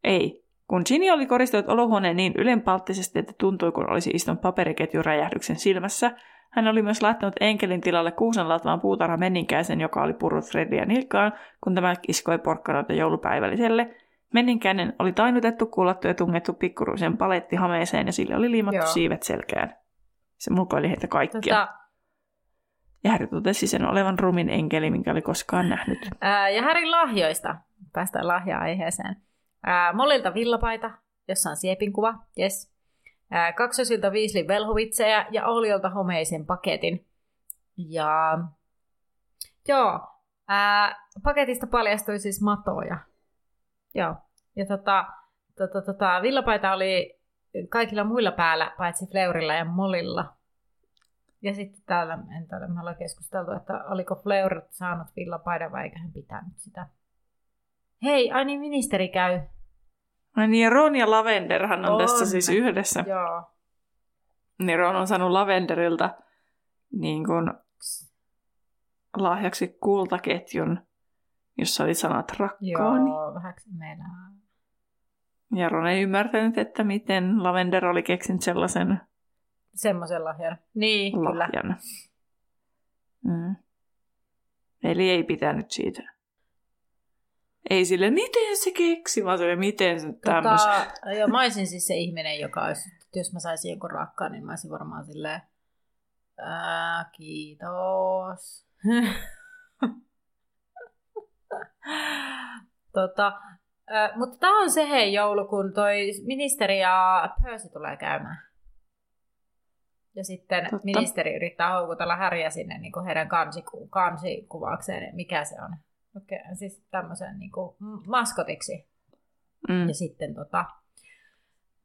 Speaker 2: Ei. Kun Ginny oli koristellut olohuoneen niin ylenpalttisesti, että tuntui, kun olisi istunut paperiketjun räjähdyksen silmässä, hän oli myös laittanut enkelin tilalle kuusenlatvaan puutarha menninkäisen, joka oli purrut Fredia nilkkaan, kun tämä iskoi porkkanoita joulupäivälliselle. Menninkäinen oli tainutettu, kullattu ja tungettu pikkuruisen palettihameeseen ja sille oli liimattu
Speaker 1: Joo.
Speaker 2: siivet selkään. Se mukoili heitä kaikkia.
Speaker 1: Tota,
Speaker 2: Ja Harry totesi sen olevan rumin enkeli, minkä oli koskaan nähnyt.
Speaker 1: ää, ja Härin lahjoista. Päästään lahja-aiheeseen. Ää, Mollilta villapaita, jossa on siepin kuva. Yes. Kaksosilta Weasleyn velhovitsejä ja Oliolta homeisen paketin. Ja joo, ää, paketista paljastui siis matoja. Joo. Ja tota, tota, tota, villapaita oli kaikilla muilla päällä, paitsi Fleurilla ja Molilla. Ja sitten täällä, en täällä me ollaan keskusteltu, että oliko Fleur saanut villapaidan vai eikä hän pitänyt sitä. Hei, ai niin ministeri käy.
Speaker 2: Ai niin, Ron ja Lavenderhan on,
Speaker 1: On.
Speaker 2: tässä siis yhdessä.
Speaker 1: Joo.
Speaker 2: Niin Ron on saanut Lavenderilta niin kuin lahjaksi kultaketjun, jossa oli sanat rakkaani.
Speaker 1: Joo, vähäksi meillä.
Speaker 2: Ja Ron ei ymmärtänyt, että miten Lavender oli keksinyt sellaisen
Speaker 1: Semmoisen lahjan. Niin, kyllä.
Speaker 2: lahjan. Mm. Eli ei pitänyt siitä. Ei sille, miten se keksi, vaan sille, miten se tämmöisen.
Speaker 1: Tota, joo, mä olisin siis se ihminen, joka olisi, jos mä saisin jonkun rakkaan, niin mä olisin varmaan silleen, ää, kiitos. tota, ää, mutta tämä on se hei joulu, kun toi ministeri ja Percy tulee käymään. Ja sitten
Speaker 2: Totta.
Speaker 1: ministeri yrittää houkutella Häriä sinne niin kuin heidän kansiku- kansikuvaukseen, mikä se on. Okei, siis tämmöisen niin kuin maskotiksi.
Speaker 2: Mm.
Speaker 1: Ja sitten tota,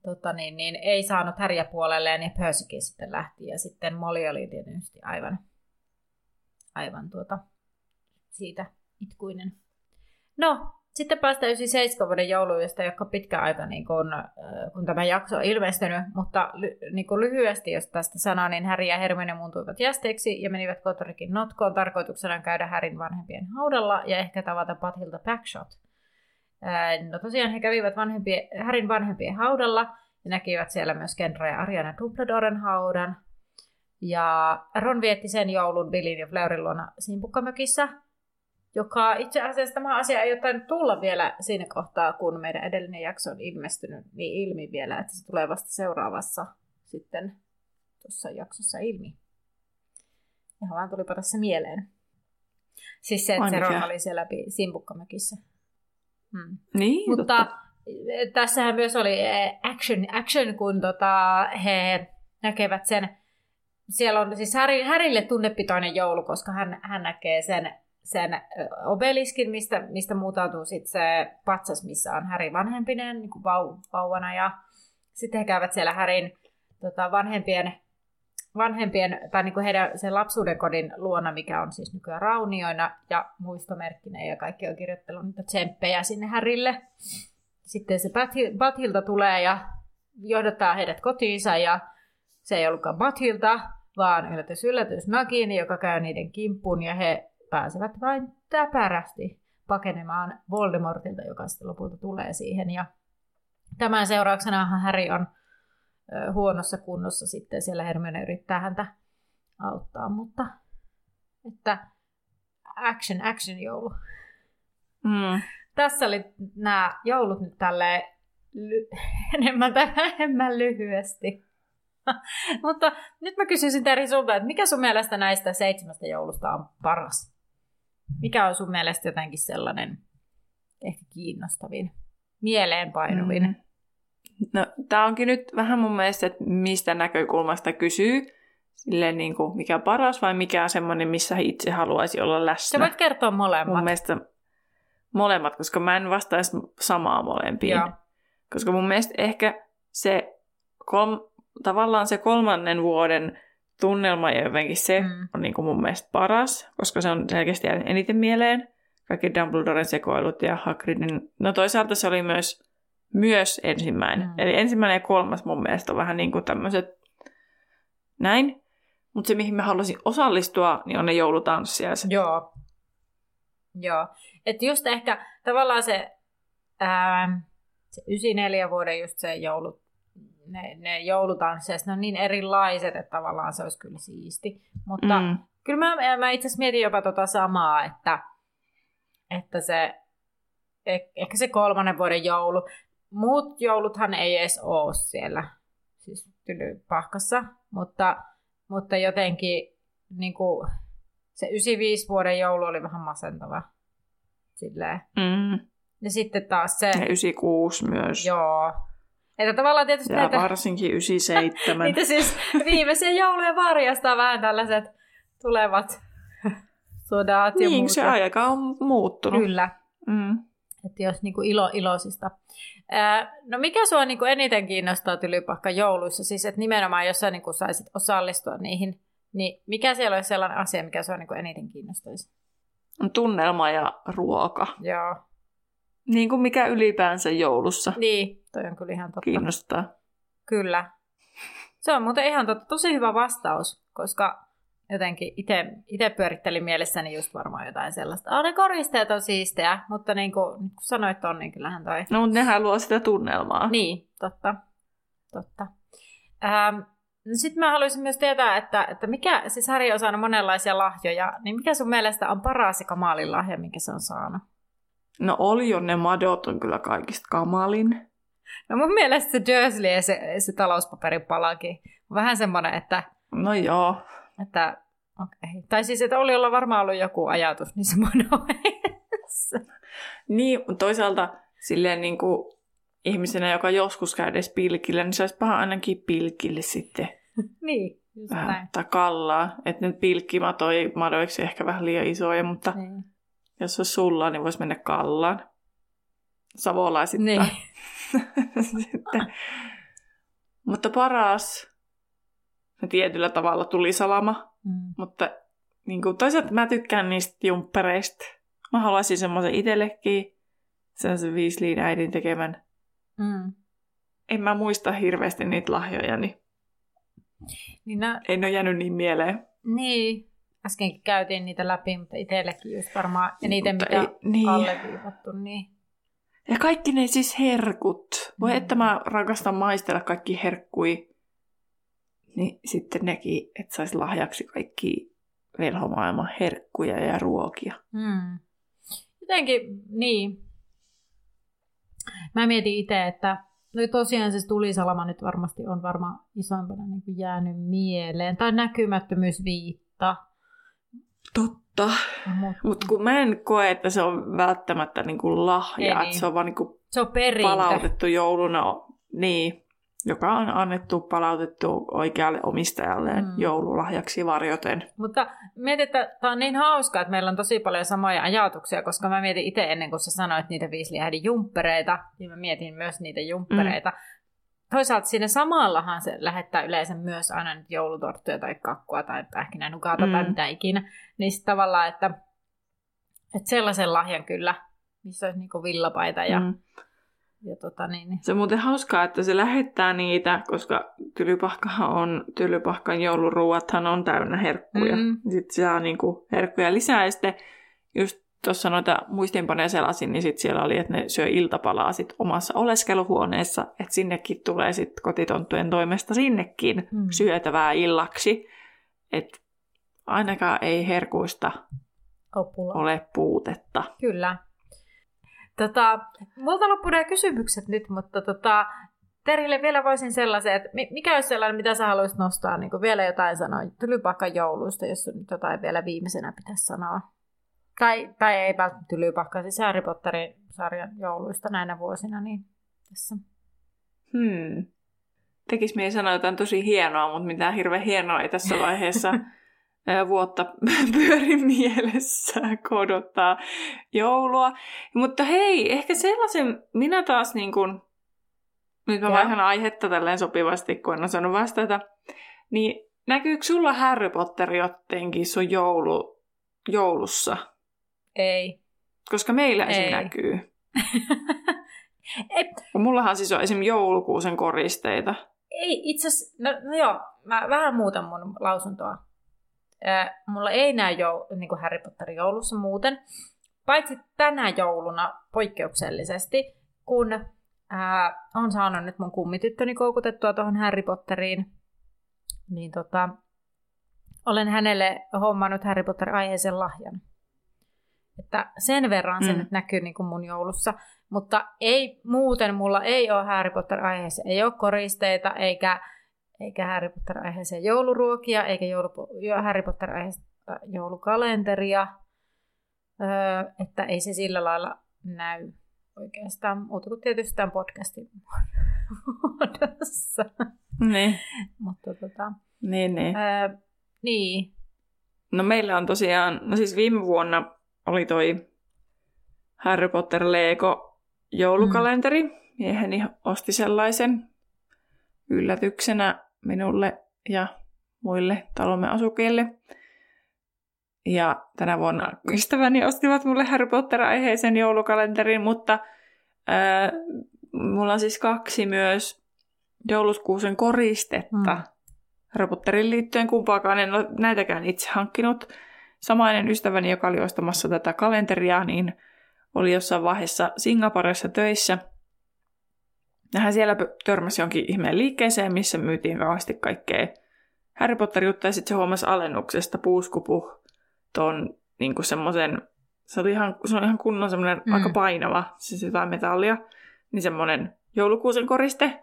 Speaker 1: tota niin, niin, ei saanut Häriä puolelleen ja Percykin sitten lähti. Ja sitten Molly oli tietysti aivan, aivan tuota, siitä itkuinen. No, sitten päästään 97 vuoden josta ei ole pitkä aika, niin kun, äh, kun tämä jakso on ilmestynyt, mutta ly- niin kun lyhyesti, jos tästä sanoo, niin Häri ja Hermione muuntuivat jästeiksi ja menivät Kotorikin notkoon tarkoituksena käydä Härin vanhempien haudalla ja ehkä tavata Pathilta Backshot. Ää, No tosiaan he kävivät vanhempien, Härin vanhempien haudalla ja näkivät siellä myös Kendra ja Ariana Dumbledoren haudan. Ja Ron vietti sen joulun Billin ja Fleurin luona Simpukkamökissä, joka itse asiassa tämä asia ei ole tainnut tulla vielä siinä kohtaa, kun meidän edellinen jakso on ilmestynyt niin ilmi vielä, että se tulee vasta seuraavassa sitten tuossa jaksossa ilmi. Ihan vaan tulipa tässä mieleen. Siis se, että
Speaker 2: Ai
Speaker 1: se? Ron oli siellä Simpukkamökissä. Hmm.
Speaker 2: Niin,
Speaker 1: Mutta
Speaker 2: totta.
Speaker 1: eh, tässähän myös oli eh, action, action kun tota, he näkevät sen, siellä on siis Harry, Harrylle tunnepitoinen joulu, koska hän, hän näkee sen, sen obeliskin, mistä, mistä muutautuu sitten se patsas, missä on Harry vanhempinen niin kuin vau, vauvana. Ja sitten he käyvät siellä Harryn tota, vanhempien vanhempien, tai niin kuin heidän sen lapsuuden kodin luona, mikä on siis nykyään raunioina ja muistomerkkinä ja kaikki on kirjoittanut niitä tsemppejä sinne Härille. Sitten se Bathilta tulee ja johdattaa heidät kotiinsa ja se ei ollutkaan Bathilta, vaan yllätys yllätys Nagini, joka käy niiden kimppuun ja he pääsevät vain täpärästi pakenemaan Voldemortilta, joka sitten lopulta tulee siihen. Ja tämän seurauksena Harry on huonossa kunnossa sitten siellä Hermione yrittää häntä auttaa, mutta että action, action joulu.
Speaker 2: Mm.
Speaker 1: Tässä oli nämä joulut nyt tälleen ly- enemmän tai vähemmän lyhyesti. [laughs] mutta nyt mä kysyisin Teri sulta, että mikä sun mielestä näistä seitsemästä joulusta on paras? Mikä on sun mielestä jotenkin sellainen ehkä kiinnostavin, mieleenpainuvin? Mm.
Speaker 2: No, tämä onkin nyt vähän mun mielestä, että mistä näkökulmasta kysyy. Silleen niin kuin, mikä on paras vai mikä on semmoinen, missä itse haluaisi olla läsnä.
Speaker 1: Sä voit kertoa molemmat.
Speaker 2: Mun mielestä molemmat, koska mä en vastaisi samaa molempiin. Joo. Koska mun mielestä ehkä se kolm, tavallaan se kolmannen vuoden tunnelma ja jotenkin se mm. on niin kuin mun mielestä paras, koska se on selkeästi eniten mieleen. Kaikki Dumbledoren sekoilut ja Hagridin. No toisaalta se oli myös myös ensimmäinen. Mm. Eli ensimmäinen ja kolmas mun mielestä on vähän niin kuin tämmöiset näin. Mutta se, mihin mä haluaisin osallistua, niin on ne joulutanssiaiset.
Speaker 1: Joo. Joo. Että just ehkä tavallaan se, ää, se 94 vuoden just se joulut, ne, ne joulutanssiaiset, ne on niin erilaiset, että tavallaan se olisi kyllä siisti. Mutta mm. kyllä mä, mä itse asiassa mietin jopa tota samaa, että, että se, eh, ehkä se kolmannen vuoden joulu, muut jouluthan ei edes ole siellä siis pahkassa, mutta, mutta jotenkin niin kuin, se 95 vuoden joulu oli vähän masentava. Silleen.
Speaker 2: Mm.
Speaker 1: Ja sitten taas se...
Speaker 2: Ja 96 myös.
Speaker 1: Joo. Että tavallaan tietysti
Speaker 2: ja
Speaker 1: näitä...
Speaker 2: varsinkin 97. [laughs]
Speaker 1: niitä siis viimeisiä jouluja varjastaa vähän tällaiset tulevat sodat
Speaker 2: niin,
Speaker 1: ja muut.
Speaker 2: se aika on muuttunut.
Speaker 1: Kyllä.
Speaker 2: Mm.
Speaker 1: Että jos niin kuin ilo iloisista. Ää, no mikä sua niin kuin eniten kiinnostaa tylypahka jouluissa? Siis että nimenomaan jos sä niin kuin saisit osallistua niihin, niin mikä siellä olisi sellainen asia, mikä sua niin kuin eniten kiinnostaisi?
Speaker 2: Tunnelma ja ruoka.
Speaker 1: Joo.
Speaker 2: Niin kuin mikä ylipäänsä joulussa.
Speaker 1: Niin, toi on kyllä ihan totta.
Speaker 2: Kiinnostaa.
Speaker 1: Kyllä. Se on muuten ihan totta. Tosi hyvä vastaus, koska jotenkin itse pyörittelin mielessäni just varmaan jotain sellaista. Oh, ne koristeet on siistejä, mutta niin kuin, kun sanoit on, niin kyllähän toi...
Speaker 2: No, mutta nehän luo sitä tunnelmaa.
Speaker 1: Niin, totta. totta. Ähm, no Sitten mä haluaisin myös tietää, että, että mikä, siis Harri on saanut monenlaisia lahjoja, niin mikä sun mielestä on paras ja kamalin lahja, minkä se on saanut?
Speaker 2: No oli jo ne madot on kyllä kaikista kamalin.
Speaker 1: No mun mielestä se Dursley ja se, se talouspaperin palakin vähän semmoinen, että...
Speaker 2: No joo.
Speaker 1: Että, okay. Tai siis, että oli olla varmaan ollut joku ajatus niissä monoissa.
Speaker 2: Niin, toisaalta silleen niin kuin ihmisenä, joka joskus käy edes pilkille, niin se olisi paha ainakin pilkille sitten.
Speaker 1: niin, just
Speaker 2: vähän,
Speaker 1: näin.
Speaker 2: Tai kallaa. Että nyt pilkkimatoi madoiksi ehkä vähän liian isoja, mutta
Speaker 1: Niin.
Speaker 2: Jos se olisi sulla, niin voisi mennä kallaan. Savolaisittain.
Speaker 1: Niin. [laughs]
Speaker 2: sitten. Mutta paras, no tietyllä tavalla tuli salama,
Speaker 1: Mm.
Speaker 2: mutta niin kuin, toisaalta mä tykkään niistä jumppereista. Mä haluaisin semmoisen itsellekin, sen Weasleyin äidin tekemän.
Speaker 1: Mm.
Speaker 2: En mä muista hirveästi niitä lahjoja, niin
Speaker 1: Niin, nä-
Speaker 2: ei ne ole jäänyt niin mieleen.
Speaker 1: niin, äskenkin käytiin niitä läpi, mutta itsellekin just varmaan, ja niitä
Speaker 2: Mutta
Speaker 1: mitä
Speaker 2: ei- niin.
Speaker 1: alleviivattu, niin
Speaker 2: Ja kaikki ne siis herkut. Voi
Speaker 1: Mm.
Speaker 2: että mä rakastan maistella kaikki herkkui. Niin sitten nekin, että saisi lahjaksi kaikki velhomaailman herkkuja ja ruokia.
Speaker 1: Mm. Jotenkin, niin. Mä mietin itse, että no tosiaan se tulisalama nyt varmasti on varmaan isoimpana niin jäänyt mieleen. Tai näkymättömyysviitta.
Speaker 2: Totta.
Speaker 1: Mutta
Speaker 2: Mutta kun mä en koe, että se on välttämättä niinku lahja,
Speaker 1: Ei niin.
Speaker 2: se on vaan niinku
Speaker 1: se on perintö.
Speaker 2: palautettu jouluna, niin, joka on annettu palautettu oikealle omistajalle
Speaker 1: Mm.
Speaker 2: joululahjaksi varjoten.
Speaker 1: Mutta mietin, että tämä on niin hauskaa, että meillä on tosi paljon samoja ajatuksia, koska mä mietin itse ennen kuin sä sanoit niitä Weasley-äidin jumppereita, niin mä mietin myös niitä jumppereita. Mm. Toisaalta siinä samallahan se lähettää yleensä myös aina nyt joulutorttuja tai kakkua tai pähkinänukata mm. tai mitä ikinä. Niin sitten tavallaan, että, että sellaisen lahjan kyllä, missä olisi niin villapaita ja, mm. ja tota niin, niin.
Speaker 2: Se on muuten hauskaa, että se lähettää niitä, koska tylypahkahan on, tylypahkan jouluruuathan on täynnä herkkuja. Mm. Sitten saa niin kuin herkkuja lisää ja sitten just tuossa noita muistinpanoja selasin, niin sitten siellä oli, että ne syö iltapalaa sit omassa oleskeluhuoneessa, että sinnekin tulee sitten kotitonttujen toimesta sinnekin mm. syötävää illaksi. Että ainakaan ei herkuista
Speaker 1: Opula.
Speaker 2: ole puutetta.
Speaker 1: Kyllä. Tota, multa loppuu nämä kysymykset nyt, mutta tota, Terille vielä voisin sellaisen, että mikä olisi sellainen, mitä sä haluaisit nostaa, niin vielä jotain sanoa Tylypahkan jouluista, jos nyt jotain vielä viimeisenä pitäisi sanoa. Tai, tai ei välttämättä Tylypahka, siis Harry Potterin sarjan jouluista näinä vuosina, niin tässä.
Speaker 2: Hmm. Tekis mieli sanoa jotain tosi hienoa, mutta mitään hirveän hienoa ei tässä vaiheessa [laughs] vuotta [laughs] pyöri mielessä, kodottaa joulua. Mutta hei, ehkä sellaisen, minä taas niin kuin, nyt mä vaihdan aihetta tälleen sopivasti, kun en osannut vastata, niin näkyykö sulla Harry Potter jotenkin sun joulu, joulussa?
Speaker 1: Ei.
Speaker 2: Koska meillä Ei. esim. näkyy. [laughs] Ei. Mullahan siis on esim. joulukuusen koristeita.
Speaker 1: Ei, itse asiassa, no, no joo, mä vähän muutan mun lausuntoa. Äh, mulla ei näy jo, niin kuin Harry Potterin joulussa muuten, paitsi tänä jouluna poikkeuksellisesti, kun äh, on saanut nyt mun kummityttöni koukutettua tuohon Harry Potteriin, niin tota, olen hänelle hommannut Harry Potter-aiheisen lahjan. Että sen verran se mm. nyt näkyy niin kuin mun joulussa. Mutta ei muuten, mulla ei ole Harry Potter-aiheeseen, ei ole koristeita, eikä, eikä Harry Potter-aiheeseen jouluruokia, eikä joulu, Harry Potter-aiheesta joulukalenteria. Öö, että ei se sillä lailla näy oikeastaan, muuta kuin tietysti tämän podcastin muodossa.
Speaker 2: Niin.
Speaker 1: Mutta tota,
Speaker 2: niin, niin.
Speaker 1: Öö, niin.
Speaker 2: No meillä on tosiaan, no siis viime vuonna oli toi Harry Potter Lego joulukalenteri. Mm. Mieheni osti sellaisen yllätyksenä minulle ja muille talomme asukille. Ja tänä vuonna ystäväni ostivat mulle Harry Potter-aiheisen joulukalenterin, mutta ää, mulla on siis kaksi myös jouluskuusen koristetta. Mm. Harry Potterin liittyen kumpaakaan en ole näitäkään itse hankkinut samainen ystäväni, joka oli ostamassa tätä kalenteria, niin oli jossain vaiheessa Singaporessa töissä. Ja hän siellä törmäsi jonkin ihmeen liikkeeseen, missä myytiin kauheasti kaikkea Harry Potter-juttuja, ja sitten se huomasi alennuksesta puuskupuh ton niin semmoisen, se oli ihan, se oli ihan kunnon semmoinen mm. aika painava, siis jotain metallia, niin semmoinen joulukuusen koriste.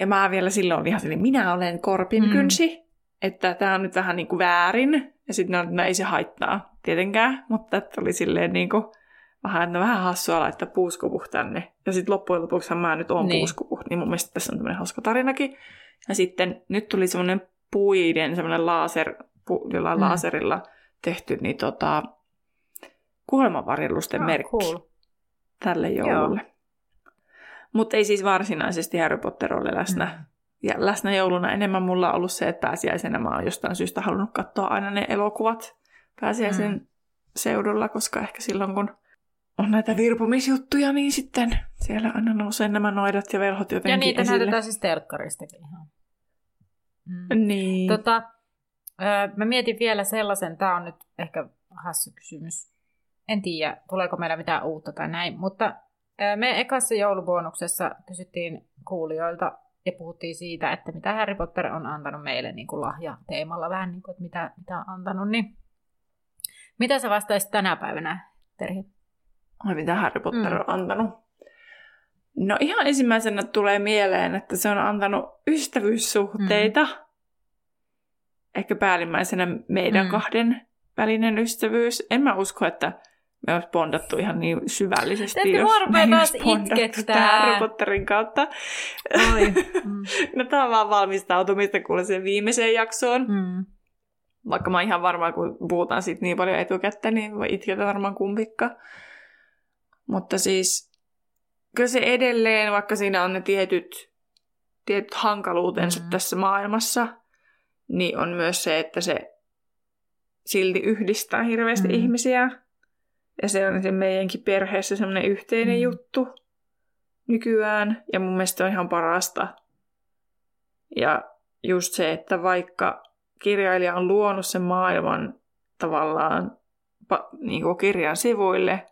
Speaker 2: Ja mä vielä silloin ihan silleen, minä olen korpin mm. kynsi, että tämä on nyt vähän niin kuin väärin, ja sitten no, ei se haittaa tietenkään, mutta että oli silleen niin kuin, vähän, että no, vähän hassua laittaa puuskupuh tänne. Ja sitten loppujen lopuksi mä nyt oon niin. puuskupuh, niin mun mielestä tässä on tämmöinen hauska tarinakin. Ja sitten nyt tuli semmoinen puiden, semmoinen laser, pu, jollain mm. laserilla tehty, niin tota, kuolemanvarjelusten oh, merkki cool. tälle joululle. Mutta ei siis varsinaisesti Harry Potter ole läsnä. Ja läsnä jouluna enemmän mulla on ollut se, että pääsiäisenä mä oon jostain syystä halunnut katsoa aina ne elokuvat pääsiäisen mm. seudulla, koska ehkä silloin kun on näitä virpomisjuttuja, niin sitten siellä aina nousee nämä noidat ja velhot jotenkin Ja
Speaker 1: niitä
Speaker 2: esille.
Speaker 1: näytetään siis telkkaristakin ihan.
Speaker 2: Mm. Niin.
Speaker 1: Tota, mä mietin vielä sellaisen, tämä on nyt ehkä hassu kysymys. En tiedä, tuleeko meillä mitään uutta tai näin, mutta me ekassa joulubonuksessa kysyttiin kuulijoilta ja puhuttiin siitä, että mitä Harry Potter on antanut meille niin kuin lahja teemalla vähän niin kuin, että mitä, mitä on antanut, niin mitä sä vastaisit tänä päivänä, Terhi?
Speaker 2: Ai mitä Harry Potter mm. on antanut? No ihan ensimmäisenä tulee mieleen, että se on antanut ystävyyssuhteita. Mm. Ehkä päällimmäisenä meidän mm. kahden välinen ystävyys. En mä usko, että me olisi bondattu ihan niin syvällisesti,
Speaker 1: Täytyy
Speaker 2: jos
Speaker 1: me bondattu
Speaker 2: Harry Potterin kautta.
Speaker 1: Oi. [laughs] Mm.
Speaker 2: no tämä on vaan valmistautumista kuule sen viimeiseen jaksoon. Mm. Vaikka mä oon ihan varma, kun puhutaan siitä niin paljon etukäteen, niin voi itketä varmaan kumpikka. Mutta siis kyllä se edelleen, vaikka siinä on ne tietyt, tietyt hankaluutensa
Speaker 1: Mm.
Speaker 2: tässä maailmassa, niin on myös se, että se silti yhdistää hirveästi
Speaker 1: Mm.
Speaker 2: ihmisiä. Ja se on se meidänkin perheessä semmoinen yhteinen
Speaker 1: Mm.
Speaker 2: juttu nykyään. Ja mun mielestä on ihan parasta. Ja just se, että vaikka kirjailija on luonut sen maailman tavallaan niin kuin kirjan sivuille,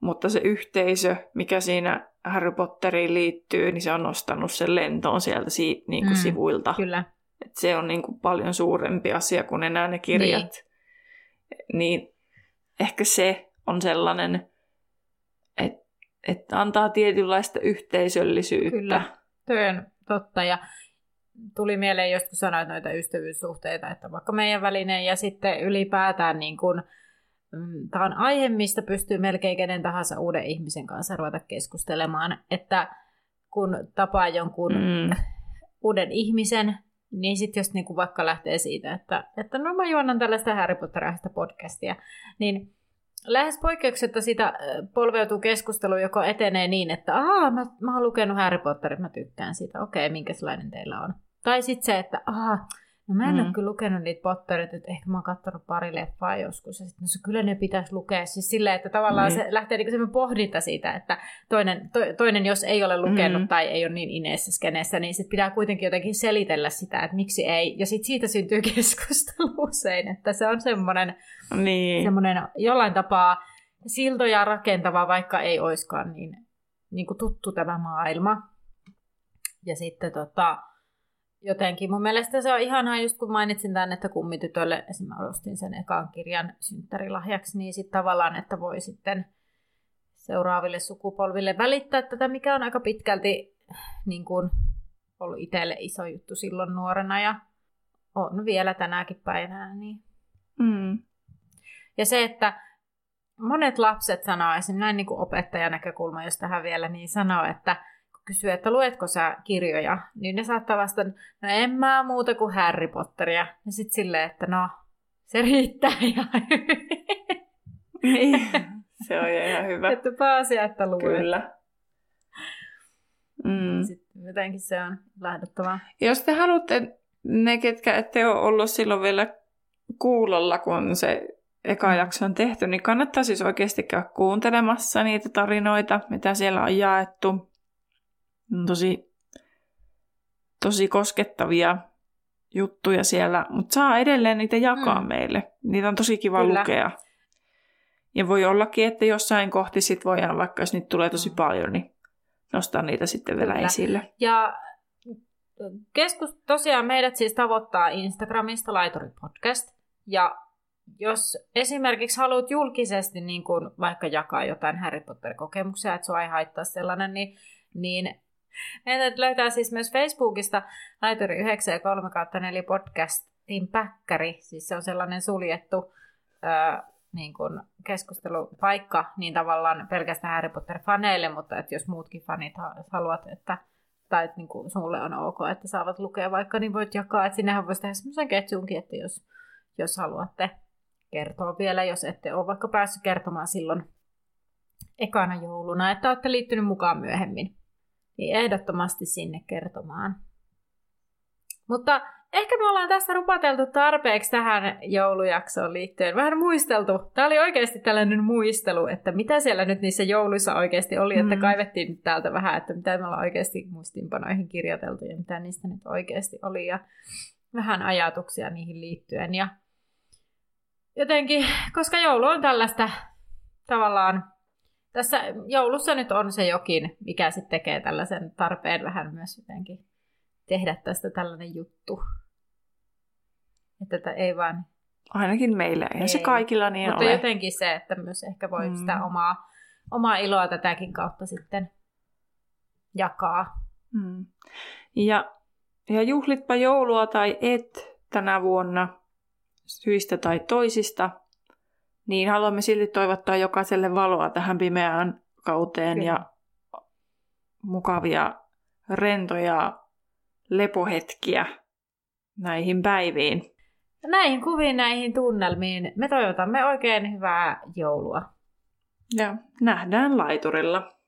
Speaker 2: mutta se yhteisö, mikä siinä Harry Potteriin liittyy, niin se on nostanut sen lentoon sieltä siitä, niin kuin
Speaker 1: Mm,
Speaker 2: sivuilta.
Speaker 1: Kyllä.
Speaker 2: Et se on niin kuin paljon suurempi asia kuin enää ne kirjat. Niin, niin ehkä se on sellainen, että, että antaa tietynlaista yhteisöllisyyttä.
Speaker 1: Kyllä. On totta. Ja tuli mieleen just kun sanoit noita ystävyyssuhteita, että vaikka meidän välinen ja sitten ylipäätään niin kun, mm, tämä on aihe, mistä pystyy melkein kenen tahansa uuden ihmisen kanssa ruveta keskustelemaan, että kun tapaa jonkun
Speaker 2: Mm.
Speaker 1: uuden ihmisen, niin sitten jos niinku vaikka lähtee siitä, että, että no mä juonnan tällaista Harry Potter-aiheista podcastia, niin lähes poikkeuksetta sitä polveutuu keskustelu, joka etenee niin, että aah, mä, mä oon lukenut Harry Potterin, mä tykkään siitä, okei, minkälainen teillä on. Tai sitten se, että aah, no mä en mm.
Speaker 2: Mm.
Speaker 1: ole kyllä lukenut niitä Potterit, että ehkä mä oon katsonut pari leffaa joskus, ja sitten no kyllä ne pitäisi lukea. Siis silleen, että tavallaan
Speaker 2: Niin.
Speaker 1: se lähtee niinku semmoinen pohdinta siitä, että toinen, to, toinen jos ei ole lukenut
Speaker 2: Mm.
Speaker 1: tai ei ole niin ineessä skeneessä, niin sitten pitää kuitenkin jotenkin selitellä sitä, että miksi ei. Ja sitten siitä syntyy [laughs] keskustelu usein, että se on semmoinen,
Speaker 2: Niin.
Speaker 1: semmoinen jollain tapaa siltoja rakentava, vaikka ei oiskaan niin, niin kuin tuttu tämä maailma. Ja sitten tota, jotenkin mun mielestä se on ihanaa, just kun mainitsin tämän, että kummitytölle esimerkiksi ostin sen ekan kirjan synttärilahjaksi, niin sitten tavallaan, että voi sitten seuraaville sukupolville välittää tätä, mikä on aika pitkälti niin kuin, ollut itselle iso juttu silloin nuorena ja on vielä tänäkin päivänä. Niin.
Speaker 2: Mm.
Speaker 1: Ja se, että monet lapset sanoo, esimerkiksi näin niin kuin opettajan näkökulma, jos tähän vielä, niin sanoo, että kun kysyy, että luetko sä kirjoja, niin ne saattaa vastata, no en mä muuta kuin Harry Potteria. Ja sitten silleen, että no, se riittää [laughs] ihan hyvin.
Speaker 2: Niin. Se on ihan hyvä.
Speaker 1: että pääasia, että luet.
Speaker 2: Kyllä. Mm.
Speaker 1: Sitten jotenkin se on lähdettävää.
Speaker 2: Jos te haluatte, ne ketkä ette ole ollut silloin vielä kuulolla, kun se eka jakso on tehty, niin kannattaa siis oikeasti käydä kuuntelemassa niitä tarinoita, mitä siellä on jaettu. Tosi, tosi koskettavia juttuja siellä, mutta saa edelleen niitä jakaa Mm. meille. Niitä on tosi kiva
Speaker 1: Kyllä.
Speaker 2: lukea. Ja voi ollakin, että jossain kohti sit voidaan, vaikka jos niitä tulee tosi
Speaker 1: Mm.
Speaker 2: paljon, niin nostaa niitä sitten vielä
Speaker 1: Kyllä.
Speaker 2: esille.
Speaker 1: Ja keskus, tosiaan meidät siis tavoittaa Instagramista Laituri Podcast. Ja jos esimerkiksi haluat julkisesti niin kuin vaikka jakaa jotain Harry Potter-kokemuksia, että sua ei haittaa sellainen, niin, niin [laughs] meidät löytää siis myös Facebookista Laituri 9 ja 3 4 podcastin päkkäri. Siis se on sellainen suljettu ää, niin kuin keskustelupaikka, niin tavallaan pelkästään Harry Potter-faneille, mutta että jos muutkin fanit ha- haluat, että tai että niin kuin sulle on ok, että saavat lukea vaikka, niin voit jakaa. Että sinnehän voisi tehdä semmoisen ketjunkin, että jos, jos haluatte kertoa vielä, jos ette ole vaikka päässyt kertomaan silloin ekana jouluna, että olette liittynyt mukaan myöhemmin, niin ehdottomasti sinne kertomaan. Mutta ehkä me ollaan tässä rupateltu tarpeeksi tähän joulujaksoon liittyen. Vähän muisteltu. Tämä oli oikeasti tällainen muistelu, että mitä siellä nyt niissä jouluissa oikeasti oli, että
Speaker 2: Mm.
Speaker 1: kaivettiin nyt täältä vähän, että mitä me ollaan oikeasti muistiinpanoihin kirjoiteltu ja mitä niistä nyt oikeasti oli ja vähän ajatuksia niihin liittyen. Ja jotenkin, koska joulu on tällaista tavallaan, tässä joulussa nyt on se jokin, mikä sitten tekee tällaisen tarpeen vähän myös jotenkin tehdä tästä tällainen juttu. Että tätä ei vaan...
Speaker 2: Ainakin meillä. Eihän se
Speaker 1: Ei.
Speaker 2: kaikilla niin
Speaker 1: mutta
Speaker 2: ole.
Speaker 1: jotenkin se, että myös ehkä voi
Speaker 2: Mm.
Speaker 1: sitä omaa, omaa iloa tätäkin kautta sitten jakaa.
Speaker 2: Mm. Ja, ja juhlitpa joulua tai et tänä vuonna syistä tai toisista, niin haluamme silti toivottaa jokaiselle valoa tähän pimeään kauteen
Speaker 1: Kyllä.
Speaker 2: ja mukavia, rentoja lepohetkiä näihin päiviin.
Speaker 1: Näihin kuviin, näihin tunnelmiin me toivotamme oikein hyvää joulua.
Speaker 2: Ja nähdään laiturilla.